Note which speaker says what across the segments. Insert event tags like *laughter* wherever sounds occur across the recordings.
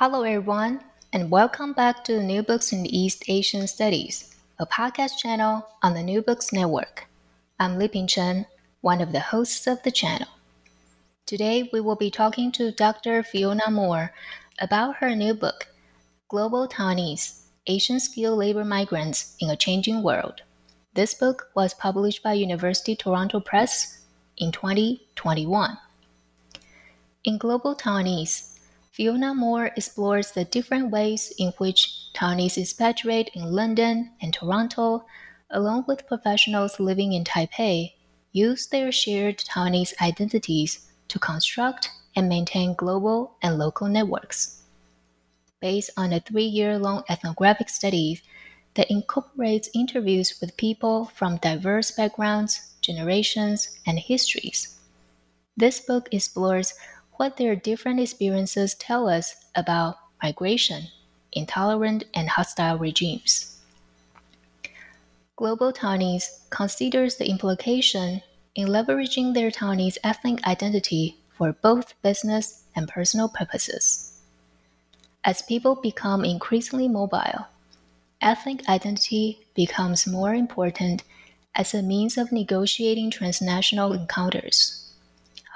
Speaker 1: Hello, everyone, and welcome back to the New Books in East Asian Studies, a podcast channel on the New Books Network. I'm Liping Chen, one of the hosts of the channel. Today, we will be talking to Dr. Fiona Moore about her new book, Global Taiwanese Asian Skilled Labor Migrants in a Changing World. This book was published by University Toronto Press in 2021. In Global Taiwanese, Fiona Moore explores the different ways in which Taiwanese expatriate in London and Toronto, along with professionals living in Taipei, use their shared Taiwanese identities to construct and maintain global and local networks. Based on a three year long ethnographic study that incorporates interviews with people from diverse backgrounds, generations, and histories, this book explores what their different experiences tell us about migration, intolerant and hostile regimes. Global Taiwanese considers the implication in leveraging their Taiwanese ethnic identity for both business and personal purposes. As people become increasingly mobile, ethnic identity becomes more important as a means of negotiating transnational encounters.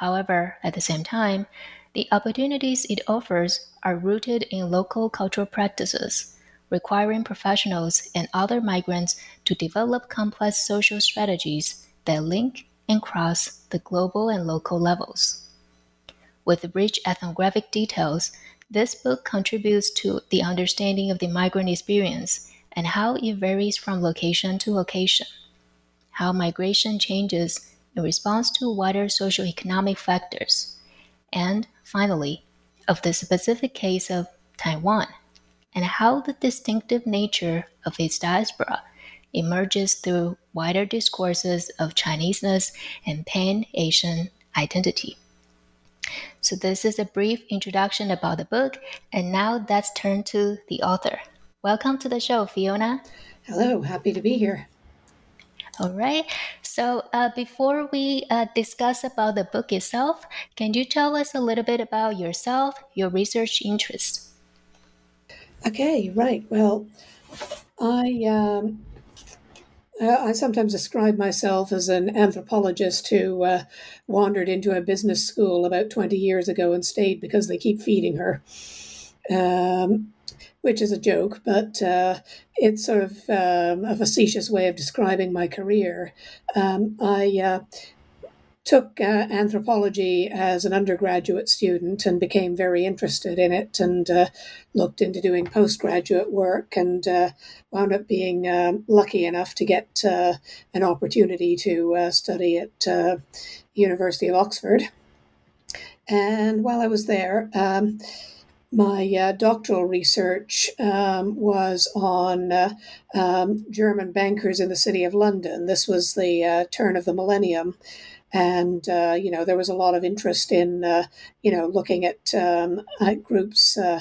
Speaker 1: However, at the same time, the opportunities it offers are rooted in local cultural practices, requiring professionals and other migrants to develop complex social strategies that link and cross the global and local levels. With rich ethnographic details, this book contributes to the understanding of the migrant experience and how it varies from location to location, how migration changes in response to wider socioeconomic factors, and finally, of the specific case of Taiwan, and how the distinctive nature of its diaspora emerges through wider discourses of Chineseness and pan Asian identity. So, this is a brief introduction about the book, and now let's turn to the author. Welcome to the show, Fiona.
Speaker 2: Hello, happy to be here.
Speaker 1: All right. So uh, before we uh, discuss about the book itself, can you tell us a little bit about yourself, your research interests?
Speaker 2: Okay. Right. Well, I. Um, I sometimes describe myself as an anthropologist who uh, wandered into a business school about 20 years ago and stayed because they keep feeding her. Um, which is a joke, but uh, it's sort of um, a facetious way of describing my career. Um, I uh, took uh, anthropology as an undergraduate student and became very interested in it and uh, looked into doing postgraduate work and uh, wound up being um, lucky enough to get uh, an opportunity to study at University of Oxford. And while I was there, um, my uh, doctoral research um, was on uh, um, German bankers in the city of London. This was the uh, turn of the millennium. And, uh, you know, there was a lot of interest in, uh, you know, looking at, um, at groups, uh,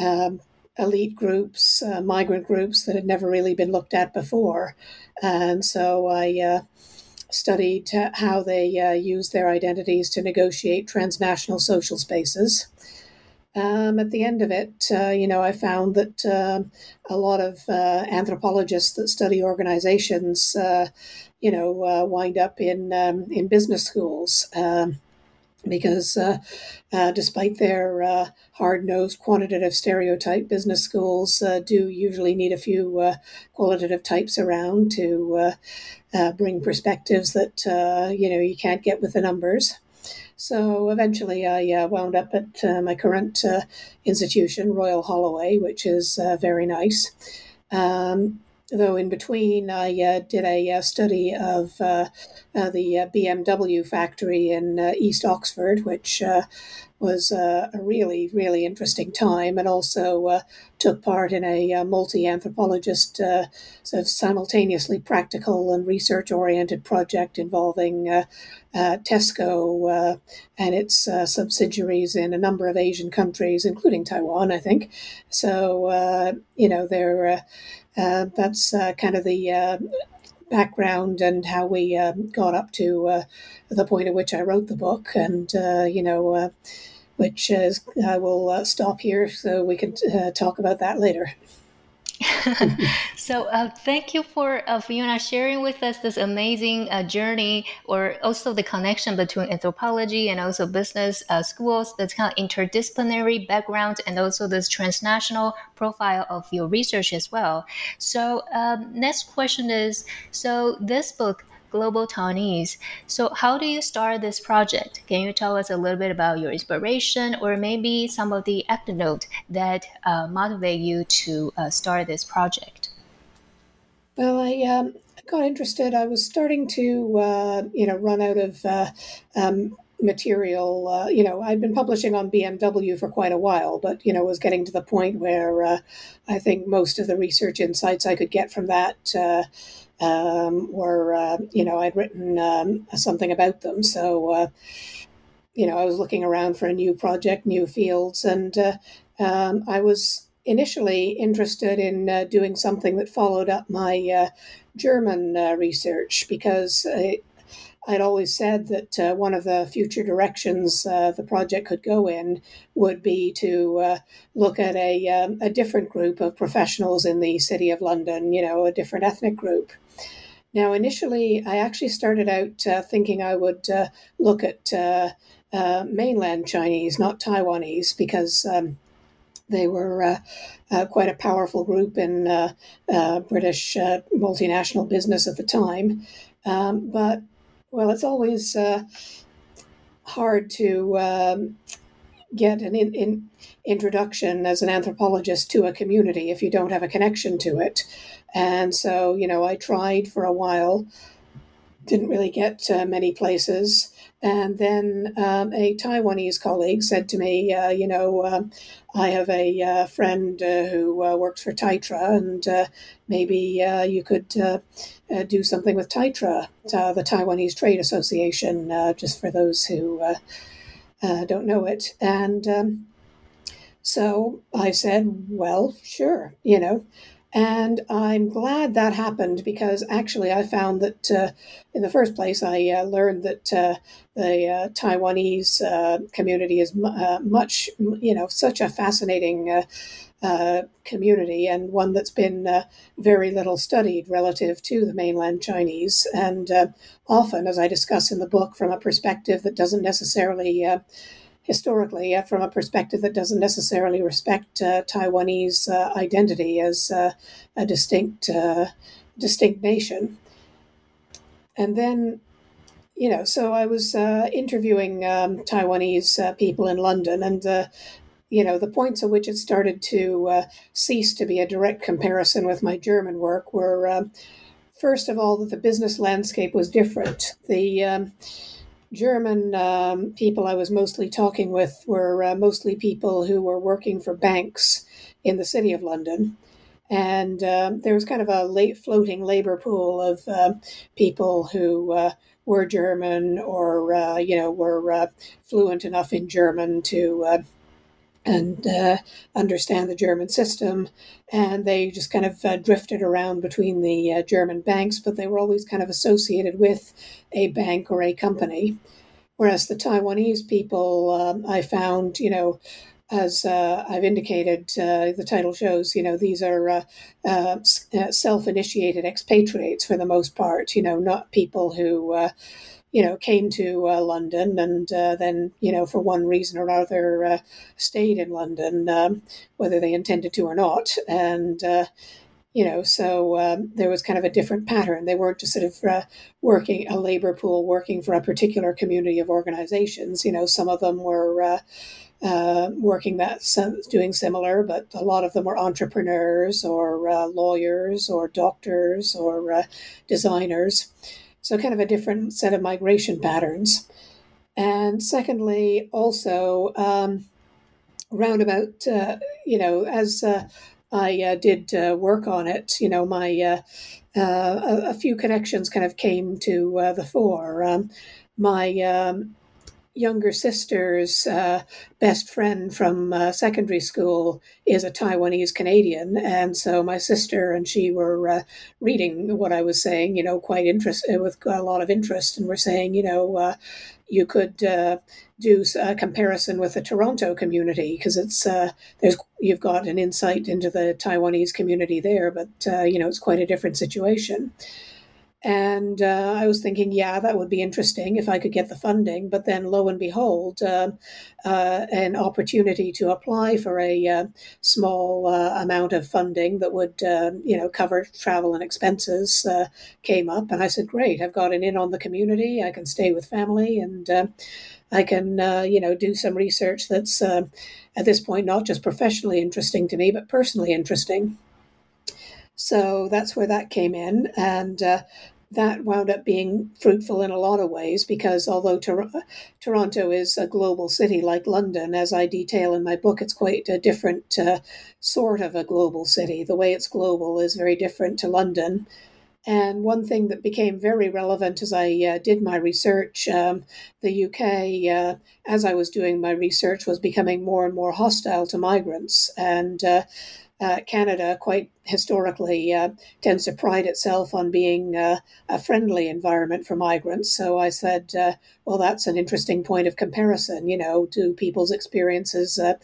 Speaker 2: um, elite groups, migrant groups that had never really been looked at before. And so I studied how they use their identities to negotiate transnational social spaces um, at the end of it, uh, you know, I found that uh, a lot of uh, anthropologists that study organizations, uh, you know, uh, wind up in um, in business schools. Um, because uh, despite their hard-nosed quantitative stereotype, business schools do usually need a few qualitative types around to bring perspectives that you know you can't get with the numbers. So eventually, I uh, wound up at uh, my current uh, institution, Royal Holloway, which is uh, very nice. Um, though in between, I uh, did a uh, study of the BMW factory in East Oxford, which was uh, a really, really interesting time, and also uh, took part in a uh, multi anthropologist, uh, sort of simultaneously practical and research oriented project involving uh, Tesco and its subsidiaries in a number of Asian countries, including Taiwan, I think. So, you know, they're, that's kind of the background and how we uh, got up to uh, the point at which I wrote the book, and uh, you know, uh, which is I will uh, stop here so we can uh, talk about that later. *laughs*
Speaker 1: so uh, thank you for uh, Fiona sharing with us this amazing uh, journey, or also the connection between anthropology and also business uh, schools. This kind of interdisciplinary background, and also this transnational profile of your research as well. So um, next question is: so this book global Taiwanese. So, how do you start this project? Can you tell us a little bit about your inspiration or maybe some of the anecdote that uh, motivate you to uh, start this project?
Speaker 2: Well, I um, got interested. I was starting to, uh, you know, run out of uh, um, material. Uh, you know, I'd been publishing on BMW for quite a while, but you know, was getting to the point where uh, I think most of the research insights I could get from that uh, um, were, uh, you know, I'd written um, something about them. So, uh, you know, I was looking around for a new project, new fields, and uh, um, I was initially interested in uh, doing something that followed up my uh, German uh, research because. I'd always said that uh, one of the future directions uh, the project could go in would be to uh, look at a, um, a different group of professionals in the City of London, you know, a different ethnic group. Now, initially, I actually started out uh, thinking I would uh, look at uh, uh mainland Chinese, not Taiwanese, because um, they were uh, uh, quite a powerful group in British multinational business at the time. Um, but, well, it's always hard to um, get an in, in introduction as an anthropologist to a community if you don't have a connection to it. And so, you know, I tried for a while, didn't really get uh, many places. And then um, a Taiwanese colleague said to me, uh, you know, uh, I have a uh, friend uh, who uh, works for Taitra, and maybe you could do something with Taitra, the Taiwanese Trade Association, just for those who don't know it. And um, so I said, well, sure, you know. And I'm glad that happened because actually I found that uh, in the first place, I uh, learned that uh, the uh, Taiwanese uh, community is m- uh, much, you know, such a fascinating community and one that's been very little studied relative to the mainland Chinese. And often, as I discuss in the book, from a perspective that doesn't necessarily historically uh, from a perspective that doesn't necessarily respect uh, Taiwanese uh, identity as uh, a distinct uh, distinct nation. And then, you know, so I was uh, interviewing um, Taiwanese people in London, and you know, the points at which it started to cease to be a direct comparison with my German work were. Um, first of all, that the business landscape was different. The um, German um, people I was mostly talking with were uh, mostly people who were working for banks in the city of London. And um, there was kind of a late floating labor pool of uh, people who uh, were German or, uh, you know, were uh, fluent enough in German to uh, and uh, understand the German system. And they just kind of uh, drifted around between the uh, German banks, but they were always kind of associated with a bank or a company. Whereas the Taiwanese people, um, I found, you know, as uh, I've indicated, uh, the title shows, you know, these are uh, self initiated expatriates for the most part, you know, not people who you know, came to uh, London and uh, then, you know, for one reason or other, uh, stayed in London, um, whether they intended to or not. And, uh, you know, so um, there was kind of a different pattern. They weren't just sort of uh, working a labor pool, working for a particular community of organizations. You know, some of them were. Uh, uh, working that doing similar, but a lot of them were entrepreneurs or uh, lawyers or doctors or uh, designers. So, kind of a different set of migration patterns. And secondly, also, um, roundabout, uh, you know, as uh, I uh, did uh, work on it, you know, my uh, uh, a, a, few connections kind of came to the fore. Um, my um, younger sister's uh, best friend from uh, secondary school is a Taiwanese Canadian, and so my sister and she were uh, reading what I was saying, you know, quite interested with a lot of interest, and were saying, you know, uh, you could uh, do a comparison with the Toronto community because it's uh, there's you've got an insight into the Taiwanese community there, but you know, it's quite a different situation. And uh, I was thinking, yeah, that would be interesting if I could get the funding. But then, lo and behold, uh, uh, an opportunity to apply for a uh, small uh, amount of funding that would, um, you know, cover travel and expenses uh, came up. And I said, great, I've got an in on the community. I can stay with family and I can, you know, do some research that's at this point not just professionally interesting to me, but personally interesting. So that's where that came in. And uh, that wound up being fruitful in a lot of ways because although Tor- Toronto is a global city like London, as I detail in my book, it's quite a different uh, sort of a global city. The way it's global is very different to London. And one thing that became very relevant as I uh, did my research, um, the UK, uh, as I was doing my research, was becoming more and more hostile to migrants. And uh, Canada, quite historically, uh, tends to pride itself on being uh, a friendly environment for migrants. So I said, uh, well, that's an interesting point of comparison. You know, do people's experiences uh,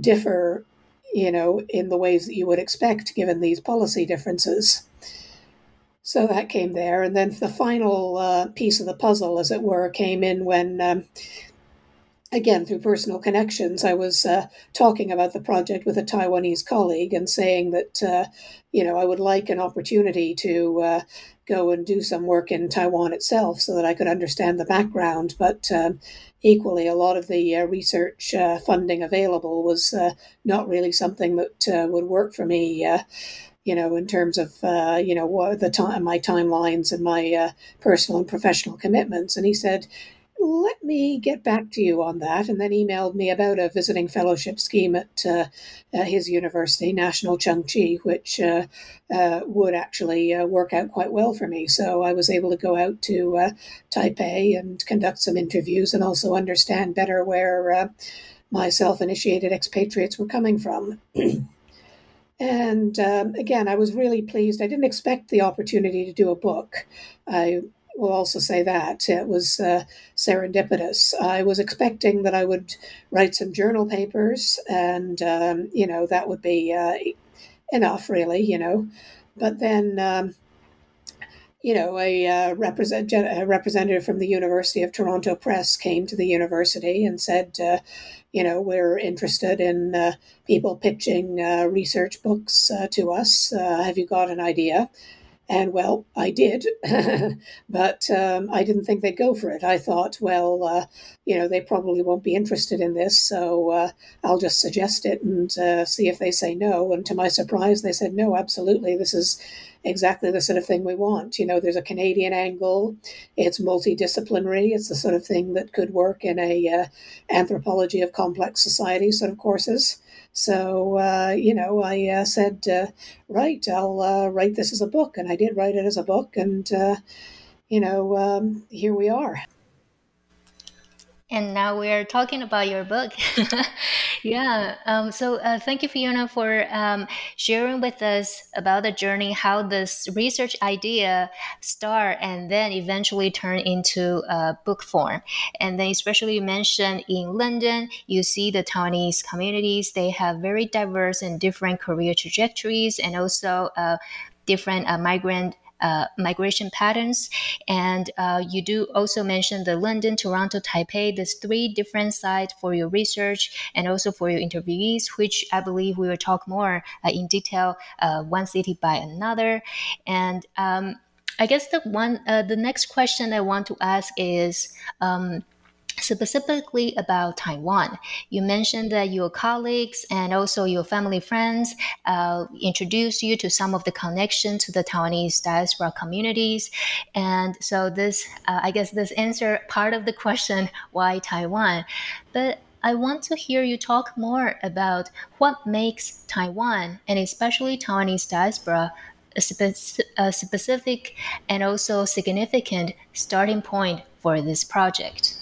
Speaker 2: differ, you know, in the ways that you would expect given these policy differences? So that came there. And then the final piece of the puzzle, as it were, came in when um, again through personal connections i was uh, talking about the project with a taiwanese colleague and saying that uh, you know i would like an opportunity to uh, go and do some work in taiwan itself so that i could understand the background but um, equally a lot of the uh, research uh, funding available was uh, not really something that would work for me you know, in terms of uh, you know what the time, my timelines and my uh, personal and professional commitments. And he said, let me get back to you on that. And then emailed me about a visiting fellowship scheme at uh, uh, his university, National Chengchi, which uh, uh would actually uh, work out quite well for me. So I was able to go out to uh, Taipei and conduct some interviews and also understand better where my self initiated expatriates were coming from. *clears throat* And um, again, I was really pleased. I didn't expect the opportunity to do a book. I will also say that it was uh, serendipitous. I was expecting that I would write some journal papers, and um, you know that would be uh, enough, really, you know. But then, um, you know, a, uh, represent- a, representative from the University of Toronto Press came to the university and said, uh, you know, we're interested in uh, people pitching uh, research books to us. have you got an idea? And well, I did, *laughs* but um, I didn't think they'd go for it. I thought, well, uh, you know, they probably won't be interested in this, so uh, I'll just suggest it and uh, see if they say no. And to my surprise, they said, no, absolutely. This is exactly the sort of thing we want. You know, there's a Canadian angle. It's multidisciplinary. It's the sort of thing that could work in a uh, anthropology of complex society sort of courses. So, uh, you know, I uh, said, uh, right, I'll uh, write this as a book. And I did write it as a book. And, uh, you know, um, here we are.
Speaker 1: And now we're talking about your book. *laughs* yeah. Um, so uh, thank you, Fiona, for um, sharing with us about the journey, how this research idea start and then eventually turn into a book form. And then especially you mentioned in London, you see the Taiwanese communities, they have very diverse and different career trajectories and also uh, different uh, migrant uh, migration patterns. And uh, you do also mention the London, Toronto, Taipei, these three different sites for your research and also for your interviewees, which I believe we will talk more uh, in detail, uh, one city by another. And um, I guess the one, uh, the next question I want to ask is. Um, specifically about Taiwan. You mentioned that your colleagues and also your family friends uh, introduced you to some of the connection to the Taiwanese diaspora communities. And so, this, uh, I guess, this answer part of the question *laughs* why Taiwan. But I want to hear you talk more about what makes Taiwan and especially Taiwanese diaspora a, spe- a specific and also significant starting point for this project.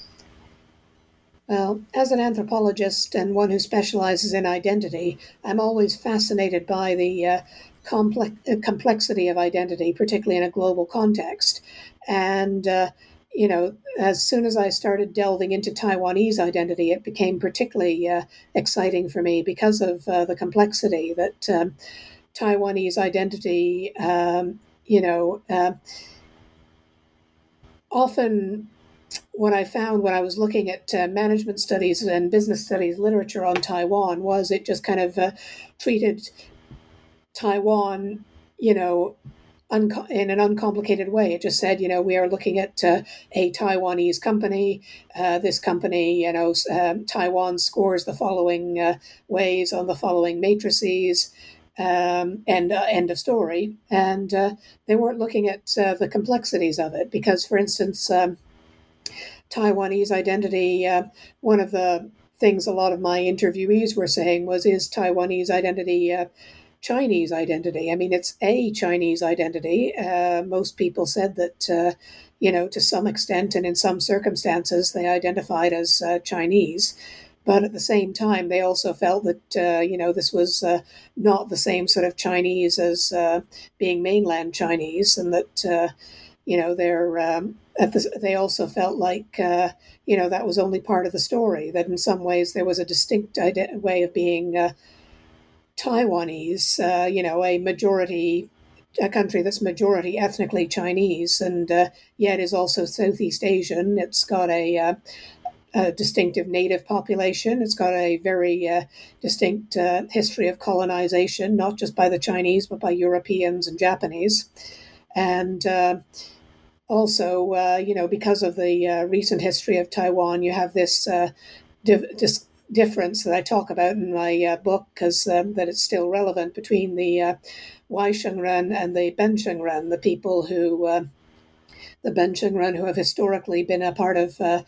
Speaker 2: Well, as an anthropologist and one who specializes in identity, I'm always fascinated by the uh, complex, uh, complexity of identity, particularly in a global context. And, uh, you know, as soon as I started delving into Taiwanese identity, it became particularly uh, exciting for me because of uh, the complexity that um, Taiwanese identity, um, you know, uh, often what I found when I was looking at uh, management studies and business studies literature on Taiwan was it just kind of uh, treated Taiwan, you know, in an uncomplicated way. It just said, you know, we are looking at uh, a Taiwanese company. Uh, this company, you know, um, Taiwan scores the following uh, ways on the following matrices. Um, and uh, end of story. And uh, they weren't looking at uh, the complexities of it because, for instance, um, Taiwanese identity, uh, one of the things a lot of my interviewees were saying was, is Taiwanese identity uh, Chinese identity? I mean, it's a Chinese identity. Uh, most people said that, uh, you know, to some extent and in some circumstances, they identified as uh, Chinese. But at the same time, they also felt that, uh, you know, this was not the same sort of Chinese as being mainland Chinese and that, you know, they're. Um, the, they also felt like uh, you know that was only part of the story. That in some ways there was a distinct way of being uh, Taiwanese. Uh, you know, a majority, a country that's majority ethnically Chinese, and uh, yet is also Southeast Asian. It's got a uh, a distinctive native population. It's got a very uh, distinct history of colonization, not just by the Chinese, but by Europeans and Japanese. And also, uh, you know, because of the uh, recent history of Taiwan, you have this uh, div- dis- difference that I talk about in my uh, book because um, that it's still relevant between the uh, and the Benshengren, the people who uh, the Benshengren who have historically been a part of uh,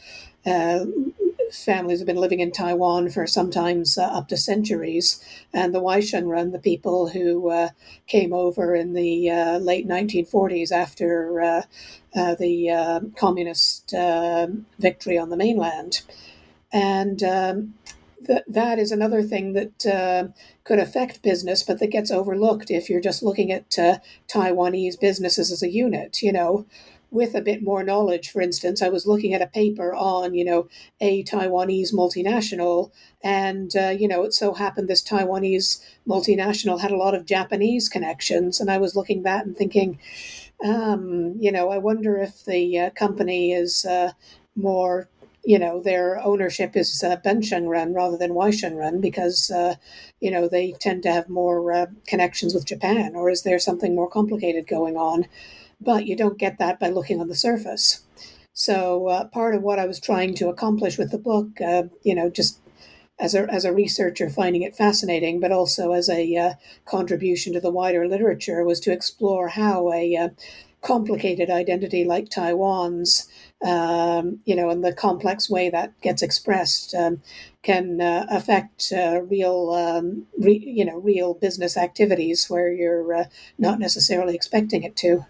Speaker 2: families have been living in Taiwan for sometimes uh, up to centuries, and the Waishengren, the people who uh, came over in the uh, late 1940s after uh, uh, the uh, communist victory on the mainland. And um, th- that is another thing that could affect business, but that gets overlooked if you're just looking at Taiwanese businesses as a unit. You know, with a bit more knowledge. For instance, I was looking at a paper on, you know, a Taiwanese multinational, and, uh, you know, it so happened this Taiwanese multinational had a lot of Japanese connections. And I was looking that and thinking, um, you know, I wonder if the uh, company is uh, more you know their ownership is uh, Benshengren rather than Waishengren because uh, you know they tend to have more uh, connections with Japan, or is there something more complicated going on? but you don't get that by looking on the surface. So uh, part of what I was trying to accomplish with the book, uh, you know, just as a as a researcher finding it fascinating, but also as a uh, contribution to the wider literature, was to explore how a uh, complicated identity like Taiwan's, um, you know, and the complex way that gets expressed um, can uh, affect uh, real, um, re, you know, real business activities where you're uh, not necessarily expecting it to.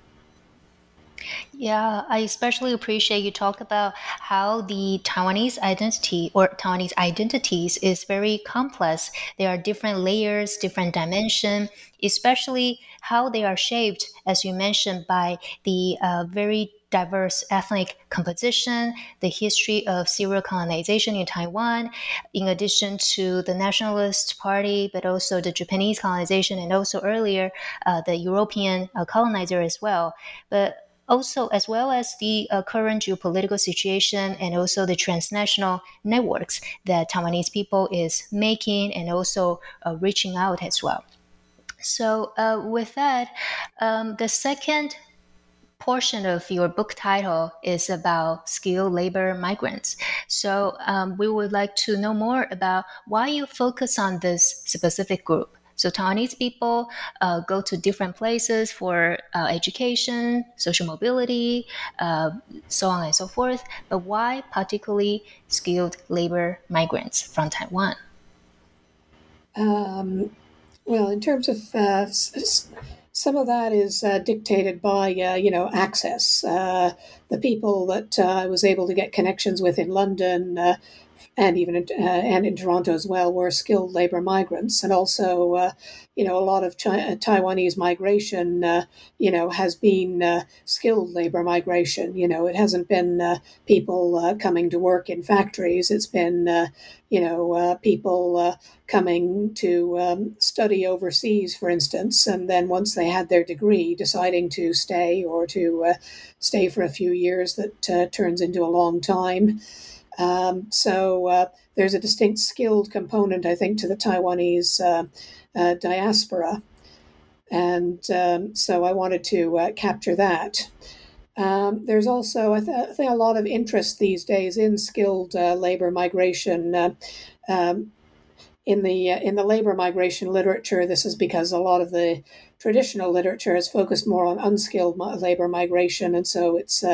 Speaker 1: Yeah, I especially appreciate you talk about how the Taiwanese identity or Taiwanese identities is very complex. There are different layers, different dimension, especially how they are shaped, as you mentioned, by the uh, very diverse ethnic composition, the history of serial colonization in Taiwan, in addition to the Nationalist Party, but also the Japanese colonization, and also earlier uh, the European uh, colonizer as well. But also as well as the uh, current geopolitical situation and also the transnational networks that Taiwanese people is making and also uh, reaching out as well. So uh, with that, um, the second portion of your book title is about skilled labor migrants. So um, we would like to know more about why you focus on this specific group. So Taiwanese people uh, go to different places for uh, education, social mobility, uh, so on and so forth. But why particularly skilled labor migrants from Taiwan?
Speaker 2: Um, well, in terms of uh, some of that is uh, dictated by uh, you know access. Uh, the people that uh, I was able to get connections with in London uh, and even in, uh, and in Toronto as well, were skilled labor migrants, and also, uh, you know, a lot of Chi- Taiwanese migration, uh, you know, has been uh, skilled labor migration. You know, it hasn't been uh, people uh, coming to work in factories. It's been, you know, people coming to um, study overseas, for instance, and then once they had their degree, deciding to stay or to stay for a few years that turns into a long time. Um, so uh, there's a distinct skilled component, I think, to the Taiwanese uh, uh, diaspora. And um, so I wanted to uh, capture that. Um, there's also, I, th- I, think, a lot of interest these days in skilled uh, labor migration. Uh, um, in the in the labor migration literature, this is because a lot of the traditional literature is focused more on unskilled labor migration, and so it's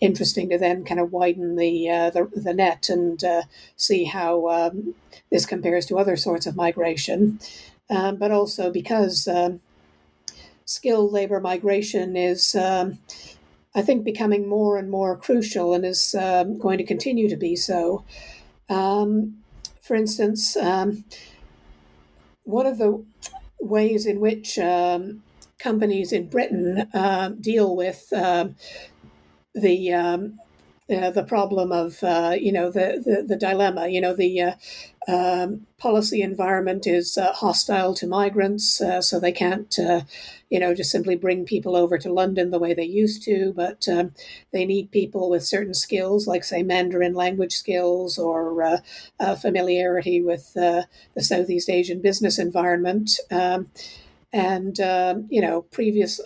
Speaker 2: interesting to then kind of widen the uh, the, the, net and uh, see how um, this compares to other sorts of migration. Um, but also because um, skilled labor migration is, um, I think, becoming more and more crucial and is um, going to continue to be so. For instance, one of the ways in which companies in Britain uh, deal with the um, uh, the problem of uh, you know the, the, the dilemma. You know the uh, um, policy environment is uh, hostile to migrants, uh, so they can't uh, you know just simply bring people over to London the way they used to. But um, they need people with certain skills, like say Mandarin language skills or familiarity with the Southeast Asian business environment. Um, and um, you know previous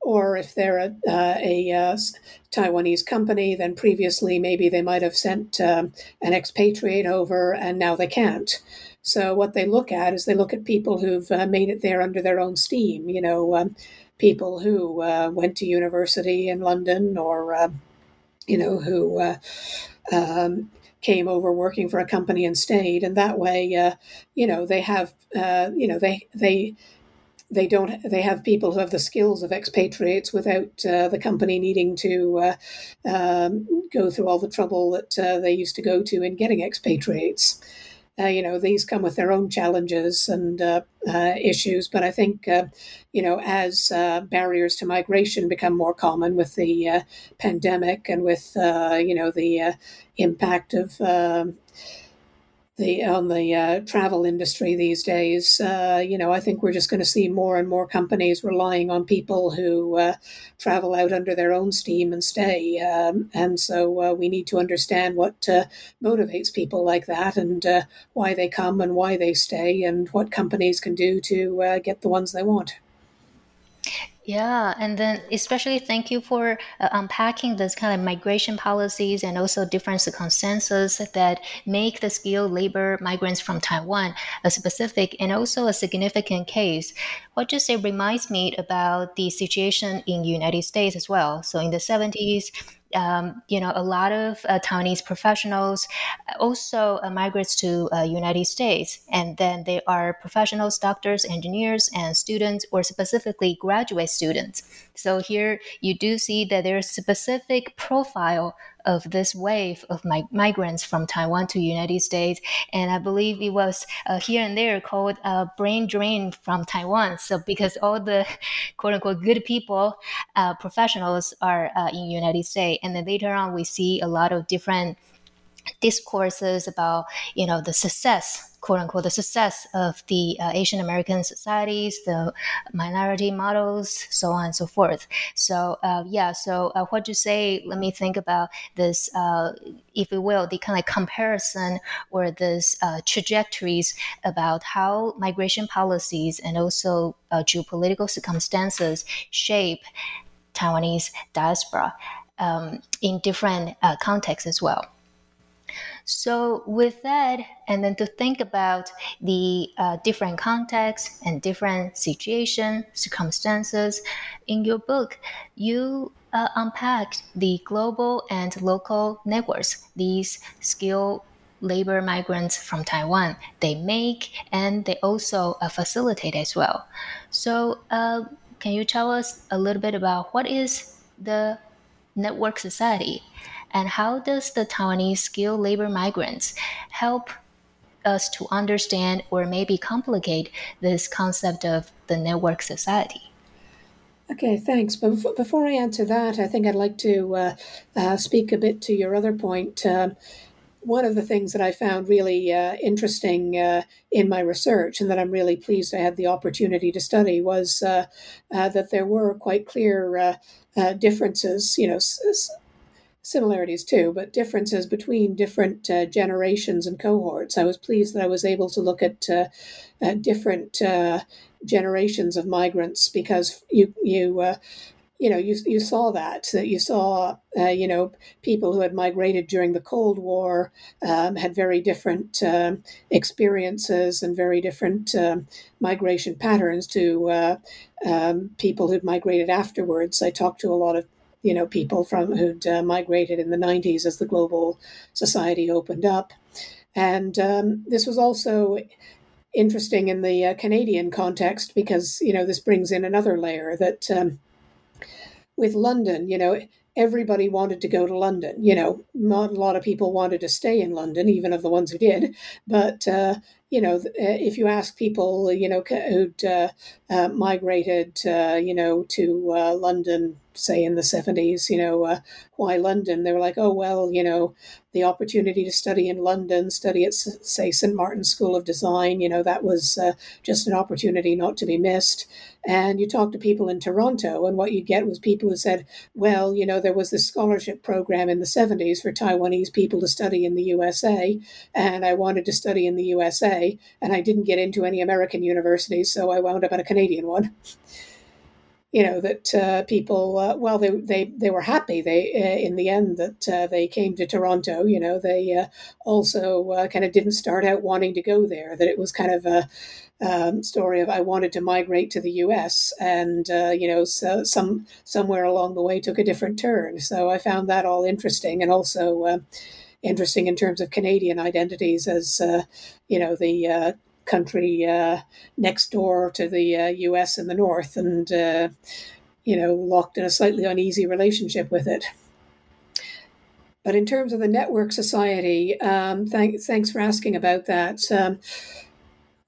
Speaker 2: or if they're a, uh, a uh, Taiwanese company, then previously maybe they might have sent um, an expatriate over and now they can't. So what they look at is they look at people who've uh, made it there under their own steam, you know, um, people who uh, went to university in London or, um, you know, who um, came over working for a company and stayed. And that way, you know, they have, you know, they, they, they don't they have people who have the skills of expatriates without uh, the company needing to uh, um, go through all the trouble that uh, they used to go to in getting expatriates. Uh, you know, these come with their own challenges and uh, uh, issues, but I think, you know, as barriers to migration become more common with the pandemic and with, you know, the impact of um, the on the uh, travel industry these days. Uh, you know, I think we're just going to see more and more companies relying on people who uh, travel out under their own steam and stay. Um, and so uh, we need to understand what uh, motivates people like that and uh, why they come and why they stay and what companies can do to get the ones they want.
Speaker 1: Yeah, and then especially thank you for uh, unpacking this kind of migration policies and also different circumstances that make the skilled labor migrants from Taiwan a specific and also a significant case. What you say reminds me about the situation in United States as well. So in the 70s, um, you know, a lot of uh, Taiwanese professionals also uh, to uh, United States, and then they are professionals, doctors, engineers, and students, or specifically graduate students. So here you do see that there's specific profile of this wave of mig- migrants from Taiwan to United States, and I believe it was uh, here and there called uh, brain drain from Taiwan. So because all the *laughs* quote unquote good people, uh, professionals are uh, in United States, and then later on we see a lot of different discourses about you know the success quote unquote the success of the uh, Asian American societies, the minority models, so on and so forth. So uh, yeah, so uh, what you say? Let me think about this, uh, if you will, the kind of comparison or this uh, trajectories about how migration policies and also uh, geopolitical circumstances shape Taiwanese diaspora um, in different contexts as well. So, with that, and then to think about the uh, different contexts and different situation, circumstances, in your book, you uh, unpacked the global and local networks, these skilled labor migrants from Taiwan they make and they also uh, facilitate as well. So, uh, can you tell us a little bit about what is the network society and how does the Taiwanese skilled labor migrants help us to understand or maybe complicate this concept of the network society?
Speaker 2: Okay, thanks. But before, I answer that, I think I'd like to uh, uh, speak a bit to your other point. Um, one of the things that I found really uh, interesting uh, in my research, and that I'm really pleased I had the opportunity to study, was uh, uh that there were quite clear uh, uh, differences, you know, s- similarities too, but differences between different generations and cohorts. I was pleased that I was able to look at different generations of migrants because you you you know, you, you saw that, that you saw, uh, you know, people who had migrated during the Cold War um, had very different um, experiences and very different um, migration patterns to uh, um, people who'd migrated afterwards. I talked to a lot of, you know, people from who'd uh, migrated in the 90s as the global society opened up. And um, this was also interesting in the uh, Canadian context because, you know, this brings in another layer that um, with London, you know, everybody wanted to go to London. You know, not a lot of people wanted to stay in London, even of the ones who did. But uh, you know, uh, if you ask people, you know, who'd uh, uh, migrated, uh, you know, to uh, London, say in the seventies, you know, uh, why London? They were like, oh well, you know, the opportunity to study in London, study at say St Martin's School of Design, you know, that was uh, just an opportunity not to be missed. And you talk to people in Toronto, and what you get was people who said, well, you know, there was this scholarship program in the 70s for Taiwanese people to study in the USA, and I wanted to study in the USA, and I didn't get into any American universities, so I wound up at a Canadian one. You know that uh, people uh, well they, they they were happy they uh, in the end that uh, they came to Toronto you know they uh, also uh, kind of didn't start out wanting to go there that it was kind of a um, story of I wanted to migrate to the U.S. and you know so some somewhere along the way took a different turn. So I found that all interesting and also interesting in terms of Canadian identities as uh, you know the uh, country uh, next door to the U.S. Uh, in the north and you know locked in a slightly uneasy relationship with it. But in terms of the network society, um, thank, thanks for asking about that. Um,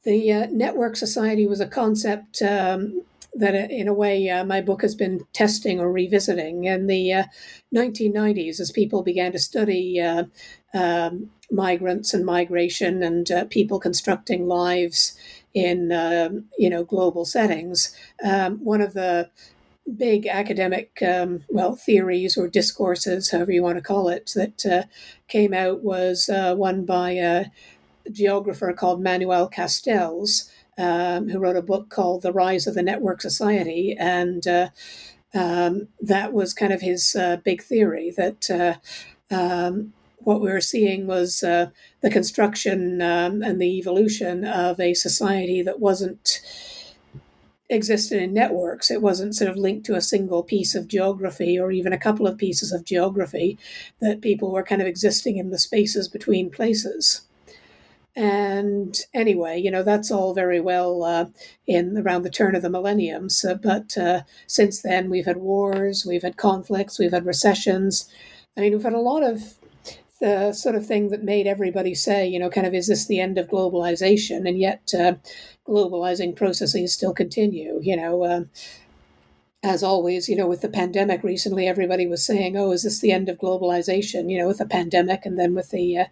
Speaker 2: the uh, network society was a concept um, that, uh, in a way, uh, my book has been testing or revisiting. In the uh, 1990s, as people began to study uh, um, migrants and migration and uh, people constructing lives in um, you know global settings, um, one of the big academic um, well theories or discourses, however you want to call it, that came out was one by a geographer called Manuel Castells, um, who wrote a book called The Rise of the Network Society. And uh, that was kind of his uh, big theory that uh, what we were seeing was uh, the construction um, and the evolution of a society that wasn't existed in networks. It wasn't sort of linked to a single piece of geography or even a couple of pieces of geography, that people were kind of existing in the spaces between places. And anyway, you know, that's all very well uh, in around the turn of the millennium. So, but uh, since then, we've had wars, we've had conflicts, we've had recessions. I mean, we've had a lot of the sort of thing that made everybody say, you know, kind of, is this the end of globalization? And yet, uh, globalizing processes still continue. You know, uh, as always, you know, with the pandemic recently, everybody was saying, oh, is this the end of globalization? You know, with the pandemic and then with the uh,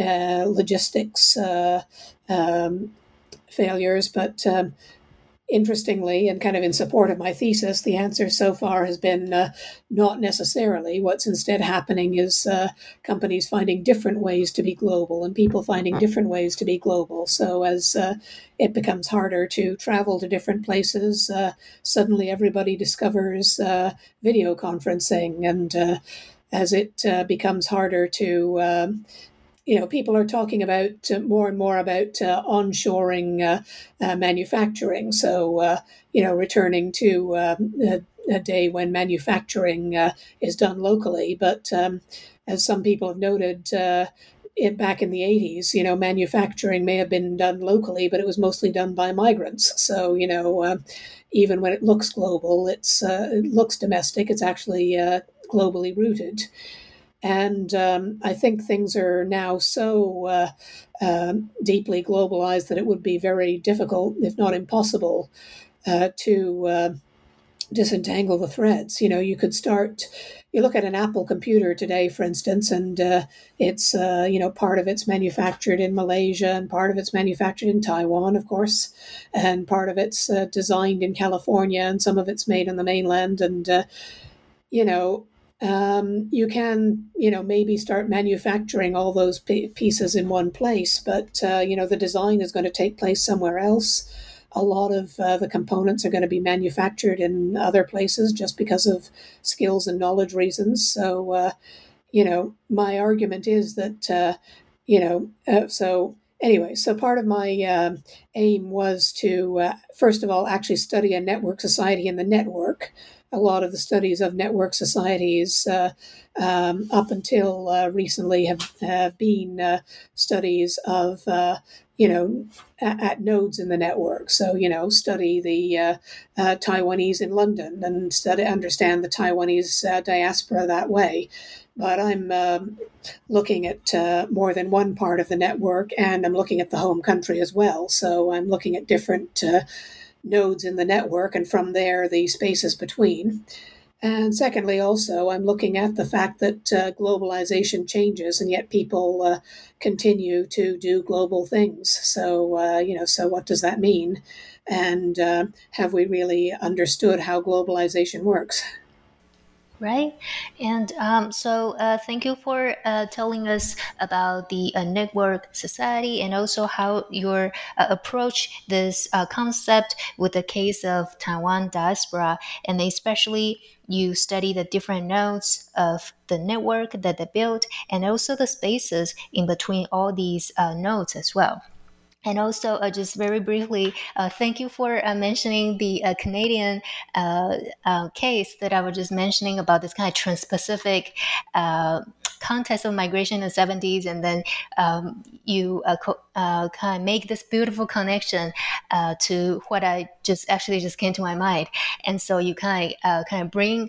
Speaker 2: uh, logistics uh, um, failures, but um, interestingly, and kind of in support of my thesis, the answer so far has been uh, not necessarily. What's instead happening is uh, companies finding different ways to be global and people finding different ways to be global. So as uh, it becomes harder to travel to different places, uh, suddenly everybody discovers uh, video conferencing. And uh, as it becomes harder to um, you know, people are talking about uh, more and more about uh, onshoring uh, uh manufacturing. So, uh, you know, returning to um, a, a, day when manufacturing uh, is done locally. But um, as some people have noted, it, back in the 80s, you know, manufacturing may have been done locally, but it was mostly done by migrants. So, you know, even when it looks global, it's it looks domestic. It's actually globally rooted. And um, I think things are now so uh, uh, deeply globalized that it would be very difficult, if not impossible, uh, to uh, disentangle the threads. You know, you could start. You look at an Apple computer today, for instance, and uh, it's uh, you know part of it's manufactured in Malaysia and part of it's manufactured in Taiwan, of course, and part of it's designed in California and some of it's made on the mainland, and you know um, you can, you know, maybe start manufacturing all those p- pieces in one place, but uh, you know, the design is going to take place somewhere else. A lot of uh, the components are going to be manufactured in other places just because of skills and knowledge reasons. So, uh, you know, my argument is that, uh, you know, uh, so anyway, so part of my uh, aim was to, uh, first of all, actually study a network society in the network a lot of the studies of network societies uh, um, up until uh, recently have, have been uh, studies of uh, you know at, at, nodes in the network. So you know study the uh, uh, taiwanese in london and study understand the taiwanese diaspora that way. But i'm um, looking at more than one part of the network and i'm looking at the home country as well. So i'm looking at different nodes in the network, and from there, the spaces between. And secondly, also, I'm looking at the fact that uh, globalization changes, and yet people uh, continue to do global things. So, uh, you know, so what does that mean? And uh, have we really understood how globalization works?
Speaker 1: Right? And um, so, uh, thank you for uh, telling us about the uh, network society and also how you uh, approach this uh, concept with the case of Taiwan diaspora, and especially you study the different nodes of the network that they built, and also the spaces in between all these uh, nodes as well. And also, uh, just very briefly, uh, thank you for uh, mentioning the uh, Canadian uh, uh, case that I was just mentioning about this kind of trans-Pacific context of migration in the 70s, and then um, you co- kind of make this beautiful connection to what I just actually just came to my mind, and so you kind of kind of bring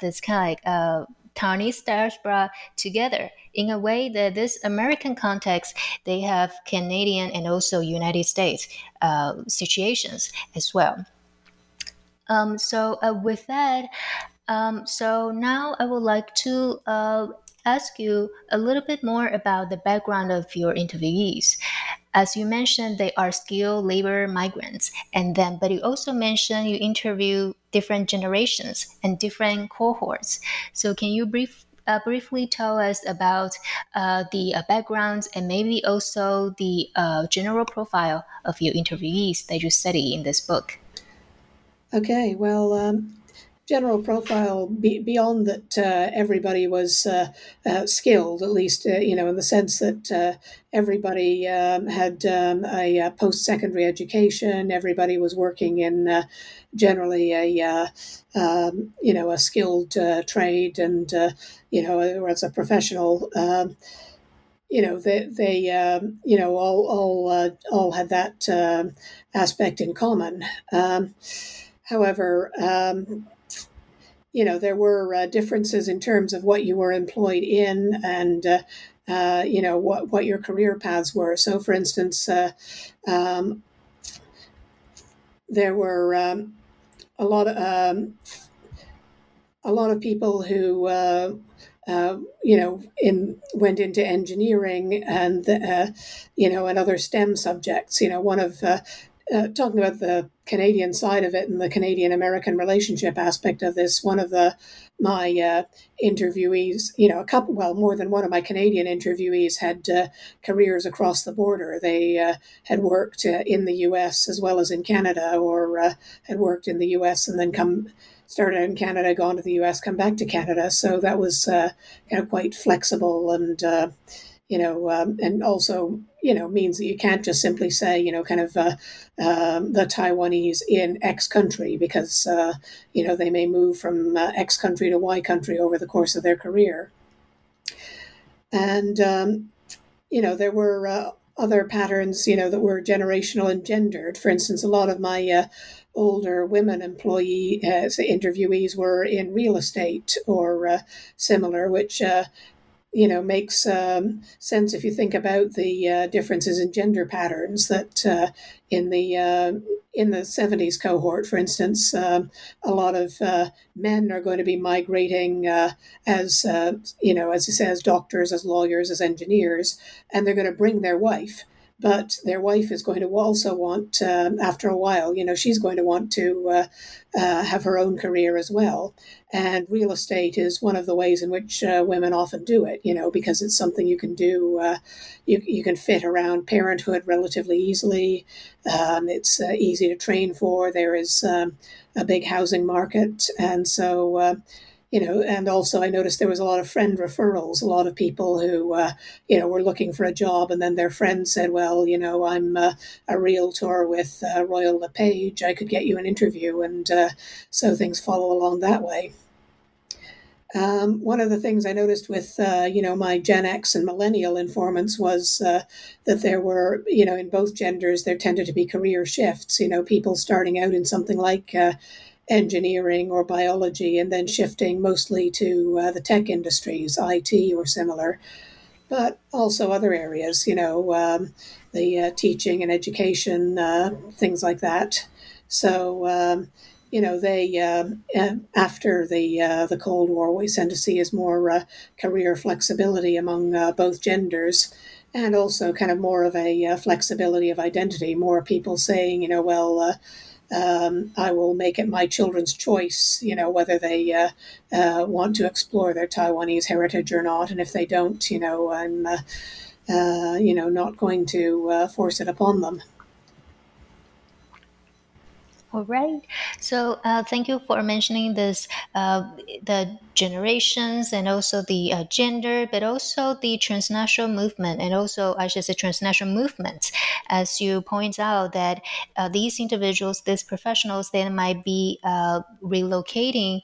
Speaker 1: this kind of Taiwanese diaspora together in a way that this American context, they have Canadian and also United States uh, situations as well. Um, so uh, with that, um, so now I would like to uh, ask you a little bit more about the background of your interviewees. As you mentioned, they are skilled labor migrants, and then, but you also mentioned you interview different generations and different cohorts. So, can you brief uh, briefly tell us about uh, the uh, backgrounds and maybe also the uh, general profile of your interviewees that you study in this book?
Speaker 2: Okay, well, um, general profile be, beyond that uh, everybody was uh, uh, skilled, at least uh, you know in the sense that uh, everybody um, had um, a, a post-secondary education. Everybody was working in uh, generally a um, you know a skilled trade, and you know as a professional. Um, you know they, they um, you know all all all had that um, aspect in common. However, you know, there were uh, differences in terms of what you were employed in and, uh, uh, you know, what, what your career paths were. So, for instance, uh, um, there were um, a lot of um, a lot of people who uh, uh, you know, in went into engineering and uh, you know and other STEM subjects. You know, one of uh, talking about the Canadian side of it and the Canadian American relationship aspect of this, one of the my uh, interviewees, you know, a couple, well, more than one of my Canadian interviewees had uh, careers across the border. They uh, had worked uh, in the U.S. as well as in Canada, or uh, had worked in the U.S. and then come started in Canada, gone to the U.S., come back to Canada. So that was kind of quite flexible and you know, um, and also, you know, means that you can't just simply say, you know, kind of uh, um, the Taiwanese in X country because, uh, you know, they may move from uh, X country to Y country over the course of their career. And, um, you know, there were uh, other patterns, you know, that were generational and gendered. For instance, a lot of my uh, older women employee uh, interviewees were in real estate or uh, similar, which uh, you know makes um, sense if you think about the uh, differences in gender patterns that uh, in the uh, in the 70s cohort for instance um, a lot of uh, men are going to be migrating uh, as uh, you know as it says doctors as lawyers as engineers and they're going to bring their wife but their wife is going to also want, um, after a while, you know, she's going to want to uh, uh, have her own career as well. And real estate is one of the ways in which uh, women often do it, you know, because it's something you can do, uh, you, you can fit around parenthood relatively easily. Um, it's uh, easy to train for. There is um, a big housing market. And so, uh, you know, and also I noticed there was a lot of friend referrals, a lot of people who, uh, you know, were looking for a job, and then their friend said, "Well, you know, I'm uh, a realtor with uh, Royal LePage. I could get you an interview," and uh, so things follow along that way. Um, one of the things I noticed with, uh, you know, my Gen X and millennial informants was uh, that there were, you know, in both genders, there tended to be career shifts. You know, people starting out in something like engineering or biology and then shifting mostly to uh, the tech industries, IT or similar, but also other areas, you know, um, the uh, teaching and education, uh, things like that. So, um, you know, they um, after the uh, the Cold War, we tend to see is more uh, career flexibility among uh, both genders and also kind of more of a flexibility of identity, more people saying, you know, well, um, I will make it my children's choice, you know, whether they uh, uh, want to explore their Taiwanese heritage or not. And if they don't, you know, I'm, uh, uh you know, not going to uh, force it upon them.
Speaker 1: All right. So uh, thank you for mentioning this, uh, the generations and also the uh, gender, but also the transnational movement and also I should say transnational movements. As you point out that uh, these individuals, these professionals, they might be uh, relocating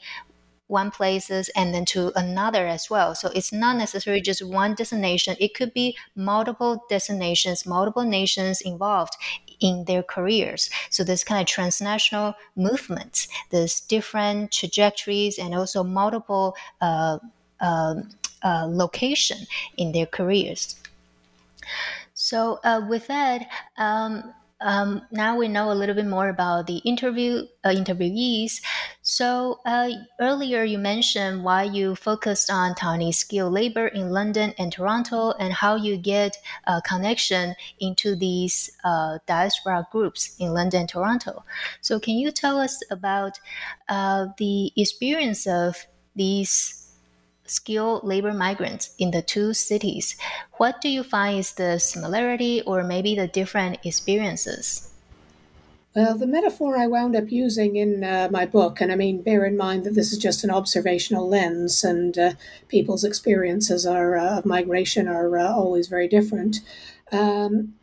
Speaker 1: one places and then to another as well. So it's not necessarily just one destination. It could be multiple destinations, multiple nations involved in their careers. So this kind of transnational movements, there's different trajectories and also multiple uh, uh, uh, location in their careers. So uh, with that, um, um, now we know a little bit more about the interview uh, interviewees. So uh, earlier you mentioned why you focused on Taiwanese skilled labor in London and Toronto, and how you get a connection into these uh, diaspora groups in London and Toronto. So can you tell us about uh, the experience of these? Skilled labor migrants in the two cities. What do you find is the similarity or maybe the different experiences?
Speaker 2: Well, the metaphor I wound up using in uh, my book, and I mean, bear in mind that this is just an observational lens, and uh, people's experiences are, uh, of migration are uh, always very different. Um,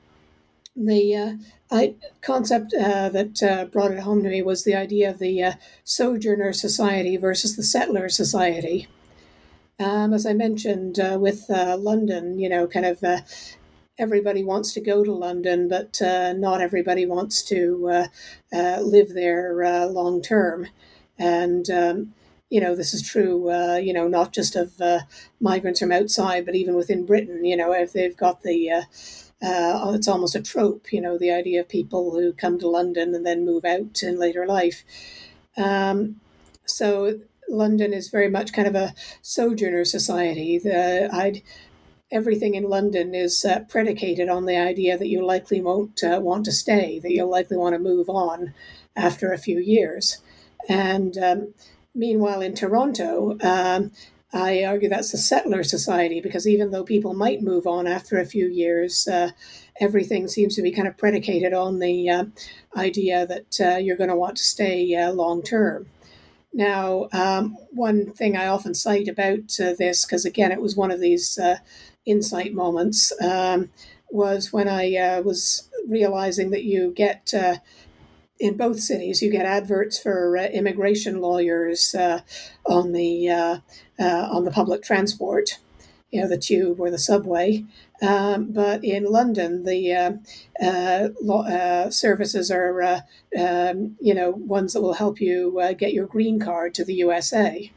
Speaker 2: the uh, I, concept uh, that brought it home to me was the idea of the sojourner society versus the settler society. Um, as I mentioned uh, with uh, London, you know, kind of uh, everybody wants to go to London, but uh, not everybody wants to uh, uh, live there long term. And, um, you know, this is true, you know, not just of migrants from outside, but even within Britain, you know, if they've got the uh, it's almost a trope, you know, the idea of people who come to London and then move out in later life. Um, so London is very much kind of a sojourner society. The, I'd everything in London is uh, predicated on the idea that you likely won't uh, want to stay, that you'll likely want to move on after a few years. And um, meanwhile, in Toronto, um, I argue that's the settler society because even though people might move on after a few years, uh, everything seems to be kind of predicated on the uh, idea that uh, you're going to want to stay uh, long term. Now, um, one thing I often cite about uh, this, because again, it was one of these uh, insight moments, um, was when I uh, was realizing that you get uh, in both cities, you get adverts for uh, immigration lawyers uh, on the on the public transport, you know, the tube or the subway. Um, but in London, the uh, uh, uh, services are, uh, um, you know, ones that will help you uh, get your green card to the USA.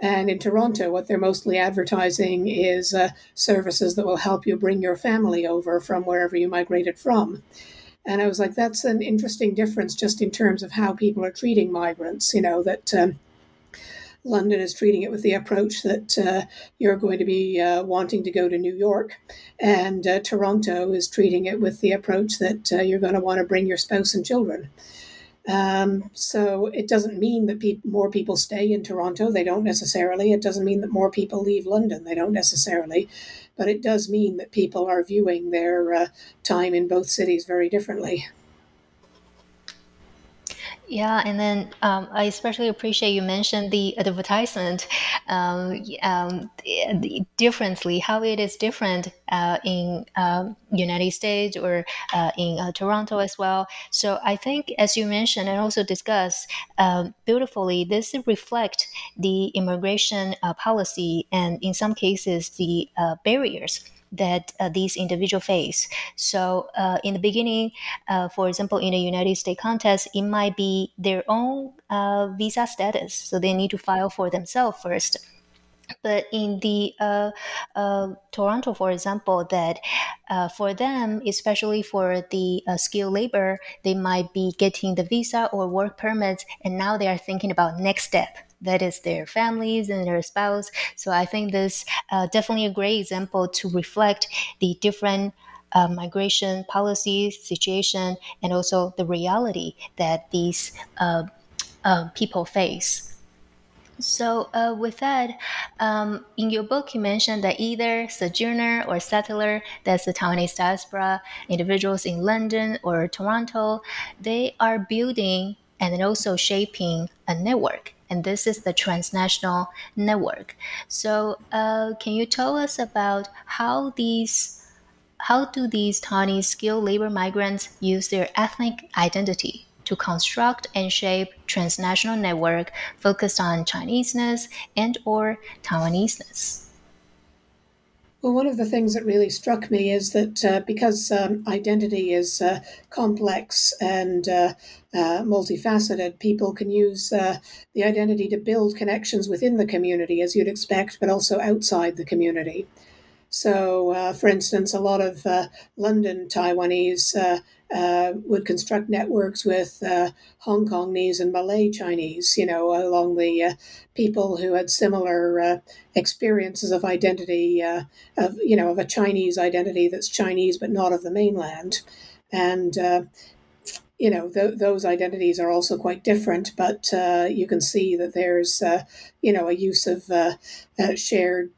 Speaker 2: And in Toronto, what they're mostly advertising is services that will help you bring your family over from wherever you migrated from. And I was like, that's an interesting difference just in terms of how people are treating migrants, you know, that. Um, London is treating it with the approach that uh, you're going to be uh, wanting to go to New York, and uh, Toronto is treating it with the approach that uh, you're going to want to bring your spouse and children. Um, so it doesn't mean that pe- more people stay in Toronto. They don't necessarily. It doesn't mean that more people leave London. They don't necessarily. But it does mean that people are viewing their uh, time in both cities very differently.
Speaker 1: Yeah, and then um, I especially appreciate you mentioned the advertisement um, um, differently, how it is different uh, in um, United States or uh, in uh, Toronto as well. So I think, as you mentioned and also discussed um, beautifully, this reflect the immigration uh, policy and in some cases the uh, barriers that uh, these individuals face. So, uh, in the beginning, uh, for example, in a United States contest, it might be their own uh, visa status, so they need to file for themselves first. But in the uh, uh, Toronto, for example, that for them, especially for the skilled labor, they might be getting the visa or work permits, and now they are thinking about next step that is their families and their spouse. So I think this uh, definitely a great example to reflect the different uh, migration policy situation and also the reality that these uh, uh people face. So, uh, with that, um, in your book, you mentioned that either sojourner or settler, that's the Taiwanese diaspora, individuals in London or Toronto, they are building and also shaping a network and this is the transnational network. So, uh, can you tell us about how these how do these Taiwanese skilled labor migrants use their ethnic identity to construct and shape transnational network focused on Chineseness and or Taiwaneseness?
Speaker 2: Well, one of the things that really struck me is that uh, because um, identity is uh, complex and uh, uh multifaceted, people can use uh, the identity to build connections within the community, as you'd expect, but also outside the community. So, uh, for instance, a lot of London Taiwanese uh, would construct networks with uh, Hong Kongese and Malay Chinese, you know, along the uh, people who had similar uh, experiences of identity, uh, of, you know, of a Chinese identity that's Chinese but not of the mainland. And, uh, you know, th- those identities are also quite different, but you can see that there's, you know, a use of shared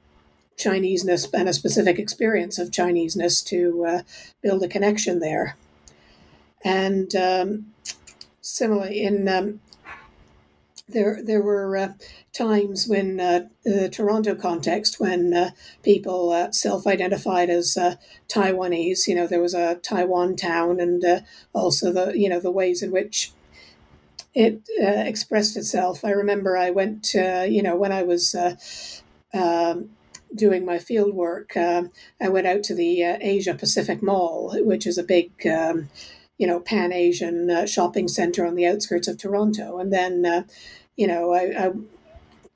Speaker 2: Chineseness and a specific experience of Chineseness to build a connection there. And um, similarly, in um, there there were uh, times when uh, the Toronto context when uh, people uh, self-identified as uh, Taiwanese. You know, there was a Taiwan town, and uh, also the you know the ways in which it expressed itself. I remember I went you know when I was. Um, doing my field work, um, I went out to the Asia Pacific Mall, which is a big um, you know, Pan Asian uh, shopping center on the outskirts of Toronto. And then, uh, you know, I,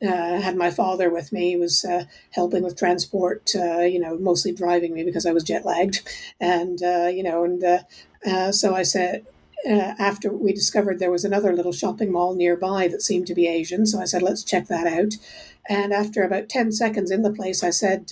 Speaker 2: I uh, had my father with me. He was uh, helping with transport, uh, you know, mostly driving me because I was jet lagged. *laughs* And, uh, you know, and so I said, after we discovered there was another little shopping mall nearby that seemed to be Asian, so I said, let's check that out. And after about 10 seconds in the place, I said,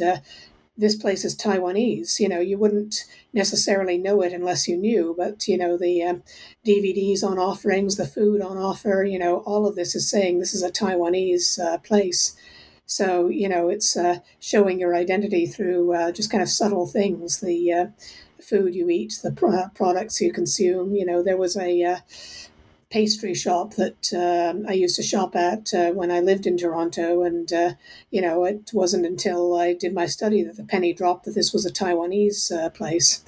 Speaker 2: this place is Taiwanese. You know, you wouldn't necessarily know it unless you knew, but, you know, the um, DVDs on offerings, the food on offer, you know, all of this is saying this is a Taiwanese uh, place. So, you know, it's uh, showing your identity through uh, just kind of subtle things the uh, food you eat, the pro- products you consume. You know, there was a uh, pastry shop that um, I used to shop at uh, when I lived in Toronto. And, uh, you know, it wasn't until I did my study that the penny dropped that this was a Taiwanese uh, place.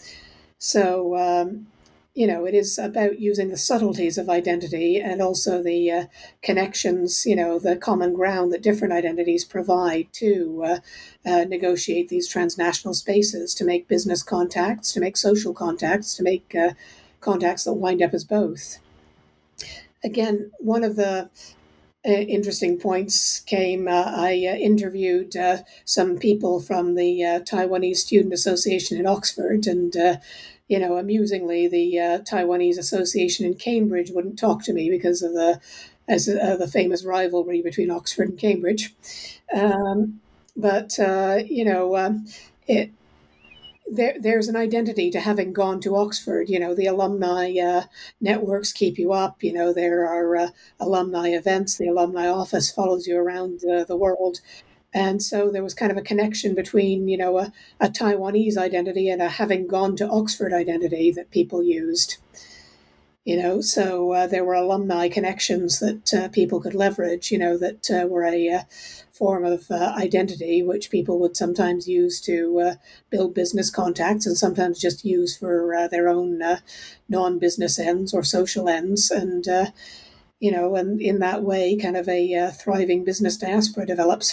Speaker 2: So, um, you know, it is about using the subtleties of identity and also the uh, connections, you know, the common ground that different identities provide to uh, uh, negotiate these transnational spaces, to make business contacts, to make social contacts, to make contacts that wind up as both again, one of the uh, interesting points came. Uh, I uh, interviewed uh, some people from the uh, Taiwanese Student Association in Oxford, and uh, you know, amusingly, the Taiwanese Association in Cambridge wouldn't talk to me because of the as the famous rivalry between Oxford and Cambridge. Um, but you know, um, it there, there's an identity to having gone to Oxford. You know, the alumni uh, networks keep you up. You know, there are uh, alumni events. The alumni office follows you around uh, the world. And so there was kind of a connection between, you know, a, a Taiwanese identity and a having gone to Oxford identity that people used you know so uh, there were alumni connections that uh, people could leverage you know that uh, were a form of uh, identity which people would sometimes use to uh, build business contacts and sometimes just use for their own non-business ends or social ends. And you know and in that way kind of a thriving business diaspora develops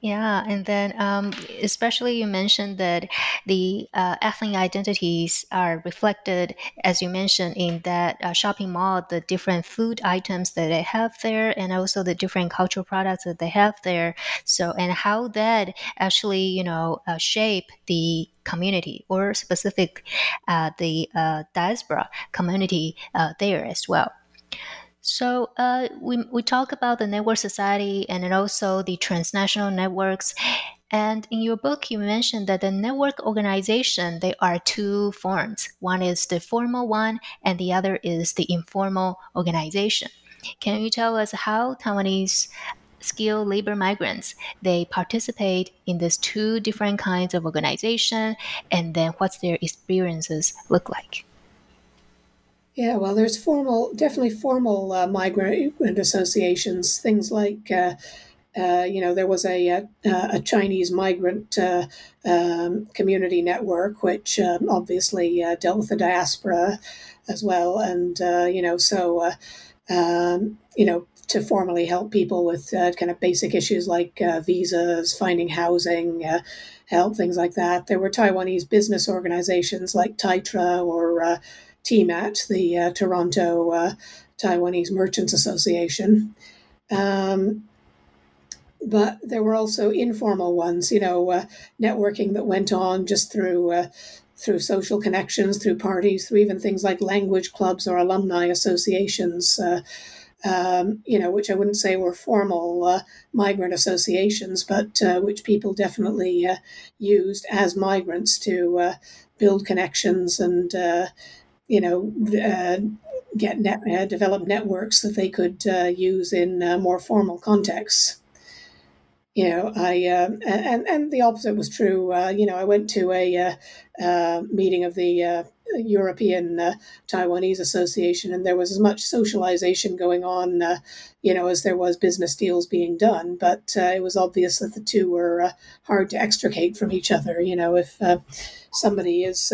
Speaker 1: yeah, and then um, especially you mentioned that the uh, ethnic identities are reflected, as you mentioned, in that uh, shopping mall, the different food items that they have there, and also the different cultural products that they have there. So, and how that actually, you know, uh, shape the community or specific uh, the uh, diaspora community uh, there as well. So uh, we, we talk about the network society and also the transnational networks. And in your book, you mentioned that the network organization, there are two forms. One is the formal one, and the other is the informal organization. Can you tell us how Taiwanese skilled labor migrants they participate in these two different kinds of organization, and then what's their experiences look like?
Speaker 2: Yeah, well, there's formal, definitely formal uh, migrant associations. Things like, uh, uh, you know, there was a a, uh, a Chinese migrant uh, um, community network, which um, obviously uh, dealt with the diaspora as well, and you know, so um, you know, to formally help people with kind of basic issues like visas, finding housing, help things like that. There were Taiwanese business organizations like Taitra or TMAT, the uh, Toronto uh, Taiwanese Merchants Association. Um, but there were also informal ones, you know, uh, networking that went on just through uh, through social connections, through parties, through even things like language clubs or alumni associations. Uh, um, you know, which I wouldn't say were formal uh, migrant associations, but uh, which people definitely uh, used as migrants to uh, build connections and you know, uh, get net, uh, develop networks that they could uh, use in uh, more formal contexts. You know, I um, and and the opposite was true. Uh, you know, I went to a uh, meeting of the European Taiwanese Association, and there was as much socialization going on, you know, as there was business deals being done. But it was obvious that the two were hard to extricate from each other. You know, if somebody is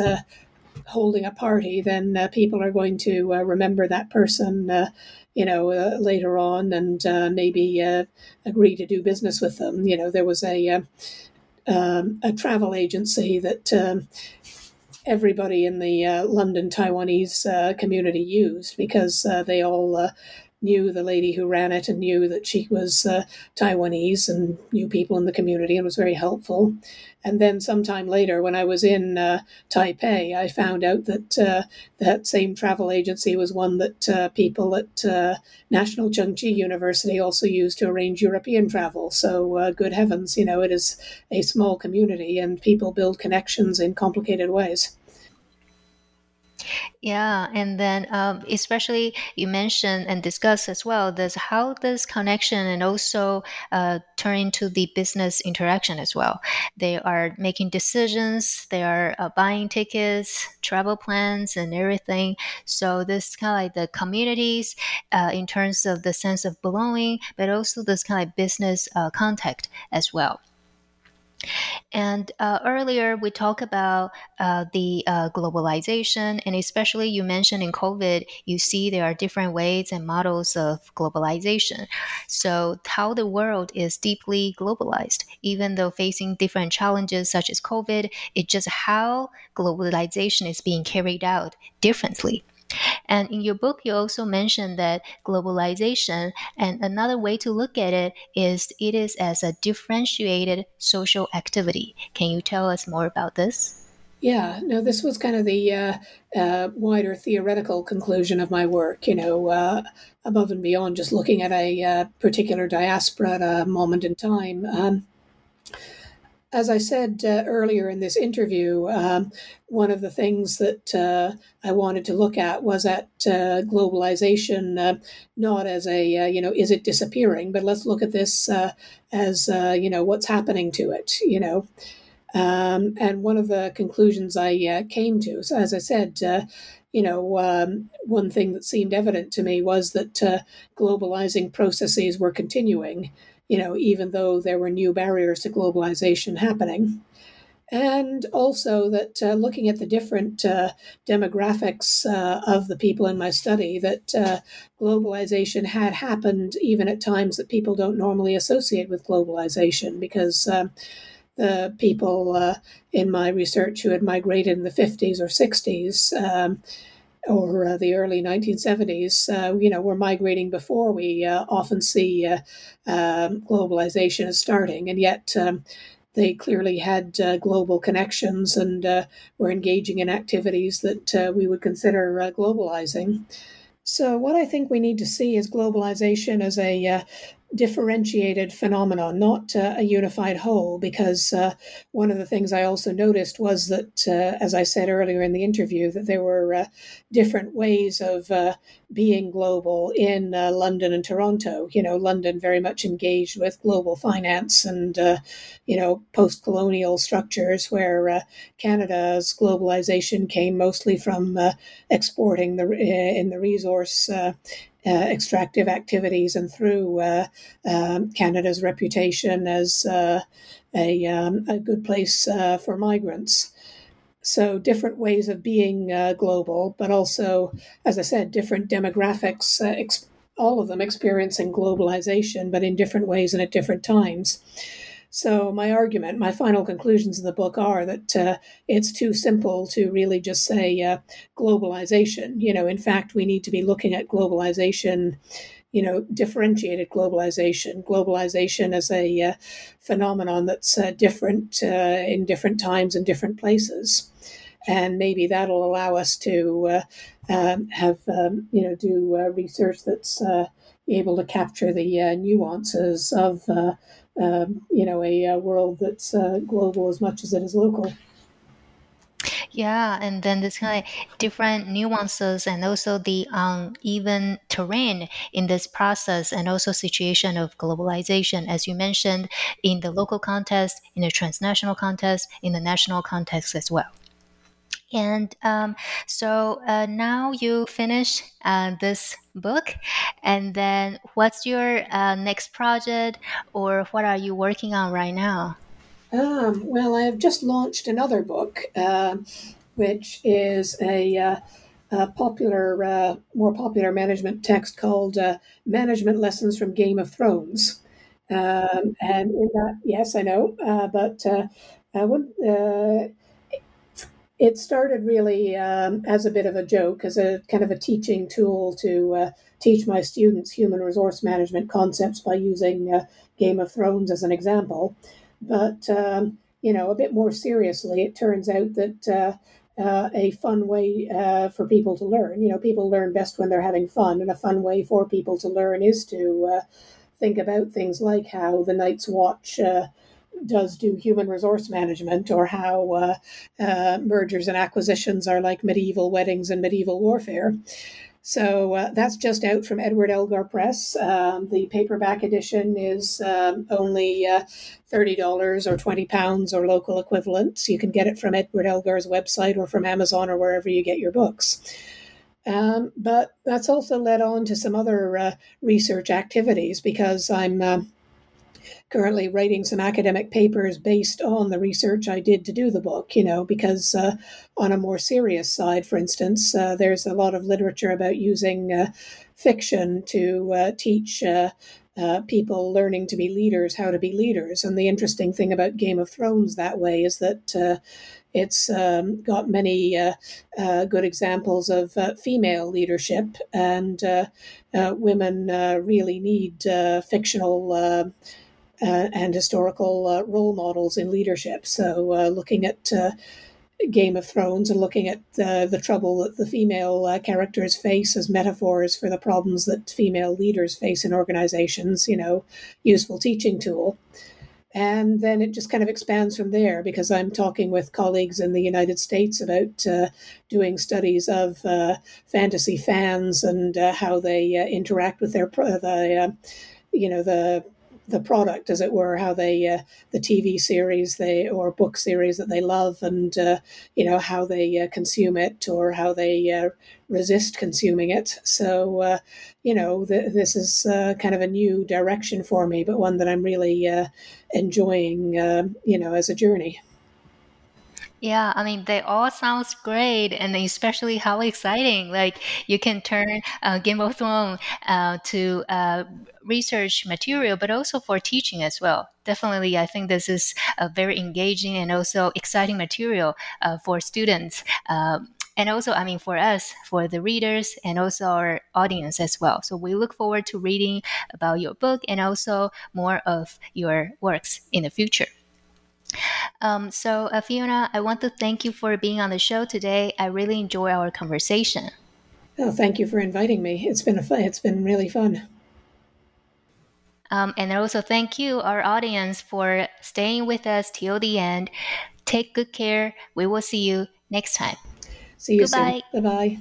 Speaker 2: holding a party, then uh, people are going to uh, remember that person, uh, you know, uh, later on and uh, maybe uh, agree to do business with them. You know, there was a um, a travel agency that um, everybody in the London Taiwanese community used because they all knew the lady who ran it and knew that she was uh, Taiwanese and knew people in the community and was very helpful. And then sometime later, when I was in uh, Taipei, I found out that uh, that same travel agency was one that uh, people at uh, National Chengchi University also used to arrange European travel. So, uh, good heavens, you know, it is a small community and people build connections in complicated ways.
Speaker 1: Yeah, and then um, especially you mentioned and discussed as well this how this connection and also uh, turn into the business interaction as well. They are making decisions, they are uh, buying tickets, travel plans, and everything. So this kind of like the communities uh, in terms of the sense of belonging, but also this kind of business uh, contact as well. And uh, earlier we talked about uh, the uh, globalization, and especially you mentioned in COVID, you see there are different ways and models of globalization. So, how the world is deeply globalized, even though facing different challenges such as COVID, it's just how globalization is being carried out differently. And in your book, you also mentioned that globalization, and another way to look at it is it is as a differentiated social activity. Can you tell us more about this?
Speaker 2: Yeah, no, this was kind of the uh, uh, wider theoretical conclusion of my work, you know, uh, above and beyond just looking at a uh, particular diaspora at a moment in time. Um, as I said uh, earlier in this interview, um, one of the things that uh, I wanted to look at was at uh, globalization, uh, not as a, uh, you know, is it disappearing, but let's look at this uh, as, you know, what's happening to it, you know. Um, and one of the conclusions I came to, so as I said, you know, um, one thing that seemed evident to me was that globalizing processes were continuing you know, even though there were new barriers to globalization happening. And also that uh, looking at the different uh, demographics uh, of the people in my study, that uh, globalization had happened even at times that people don't normally associate with globalization, because um, the people uh, in my research who had migrated in the 50s or 60s um, or uh, the early 1970s, uh, you know, we're migrating before we uh, often see uh, um, globalization is starting, and yet um, they clearly had uh, global connections and uh, were engaging in activities that we would consider globalizing. So, what I think we need to see is globalization as a differentiated phenomenon, not uh, a unified whole. Because uh, one of the things I also noticed was that, uh, as I said earlier in the interview, that there were uh, different ways of uh, being global in uh, London and Toronto. You know, London very much engaged with global finance and, you know, post colonial structures where Canada's globalization came mostly from exporting the in the resource extractive activities and through uh, um, Canada's reputation as uh, a, um, a, good place for migrants. So, different ways of being global, but also, as I said, different demographics, ex- all of them experiencing globalization, but in different ways and at different times. So, my argument, my final conclusions in the book are that uh, it's too simple to really just say uh, globalization. You know, in fact, we need to be looking at globalization, you know, differentiated globalization, globalization as a uh, phenomenon that's uh, different uh, in different times and different places. And maybe that'll allow us to uh, um, have, um, you know, do research that's able to capture the nuances of um, you know, a, a world that's uh, global as much as it is local.
Speaker 1: Yeah, and then this kind of different nuances and also the uneven terrain in this process, and also situation of globalization, as you mentioned, in the local context, in the transnational context, in the national context as well. And um, so uh, now you finish uh, this book, and then what's your uh, next project, or what are you working on right now?
Speaker 2: Um, well, I have just launched another book, uh, which is a, uh, a popular, uh, more popular management text called "Management Lessons from Game of Thrones." Um, and in that, yes, I know, but I would it started really um, as a bit of a joke, as a kind of a teaching tool to uh, teach my students human resource management concepts by using uh, Game of Thrones as an example. But, um, you know, a bit more seriously, it turns out that uh, uh, a fun way uh, for people to learn, you know, people learn best when they're having fun, and a fun way for people to learn is to uh, think about things like how the Night's Watch does do human resource management or how uh, uh, mergers and acquisitions are like medieval weddings and medieval warfare. So uh, that's just out from Edward Elgar Press. Um, the paperback edition is um, only uh, $30 or £20 or local equivalent. You can get it from Edward Elgar's website or from Amazon or wherever you get your books. Um, but that's also led on to some other uh, research activities because I'm um, currently writing some academic papers based on the research I did to do the book, you know, because uh, on a more serious side, for instance, uh, there's a lot of literature about using uh, fiction to uh, teach. Uh, uh, people learning to be leaders, how to be leaders. And the interesting thing about Game of Thrones that way is that it's um, got many uh, uh, good examples of uh, female leadership, and women really need fictional uh, and historical uh, role models in leadership. So, uh, looking at uh, Game of Thrones and looking at the trouble that the female uh, characters face as metaphors for the problems that female leaders face in organizations, you know, useful teaching tool. And then it just kind of expands from there because I'm talking with colleagues in the United States about uh, doing studies of fantasy fans and how they interact with their the you know the the product, as it were, how they uh, the TV series they or book series that they love, and uh, you know how they uh, consume it or how they uh, resist consuming it. So uh, you know th- this is uh, kind of a new direction for me, but one that I'm really enjoying. you know, as a journey.
Speaker 1: Yeah, I mean, they all sounds great, and especially how exciting! Like you can turn uh, Game of Thrones uh, to uh, research material, but also for teaching as well. Definitely, I think this is a very engaging and also exciting material uh, for students. Um, and also, I mean, for us, for the readers, and also our audience as well. So we look forward to reading about your book and also more of your works in the future. Um, so, uh, Fiona, I want to thank you for being on the show today. I really enjoy our conversation.
Speaker 2: Oh, thank you for inviting me. It's been a fun, it's been really fun.
Speaker 1: Um, and also thank you, our audience, for staying with us till the end. Take good care. We will see you next time.
Speaker 2: See you Goodbye. soon. Bye bye.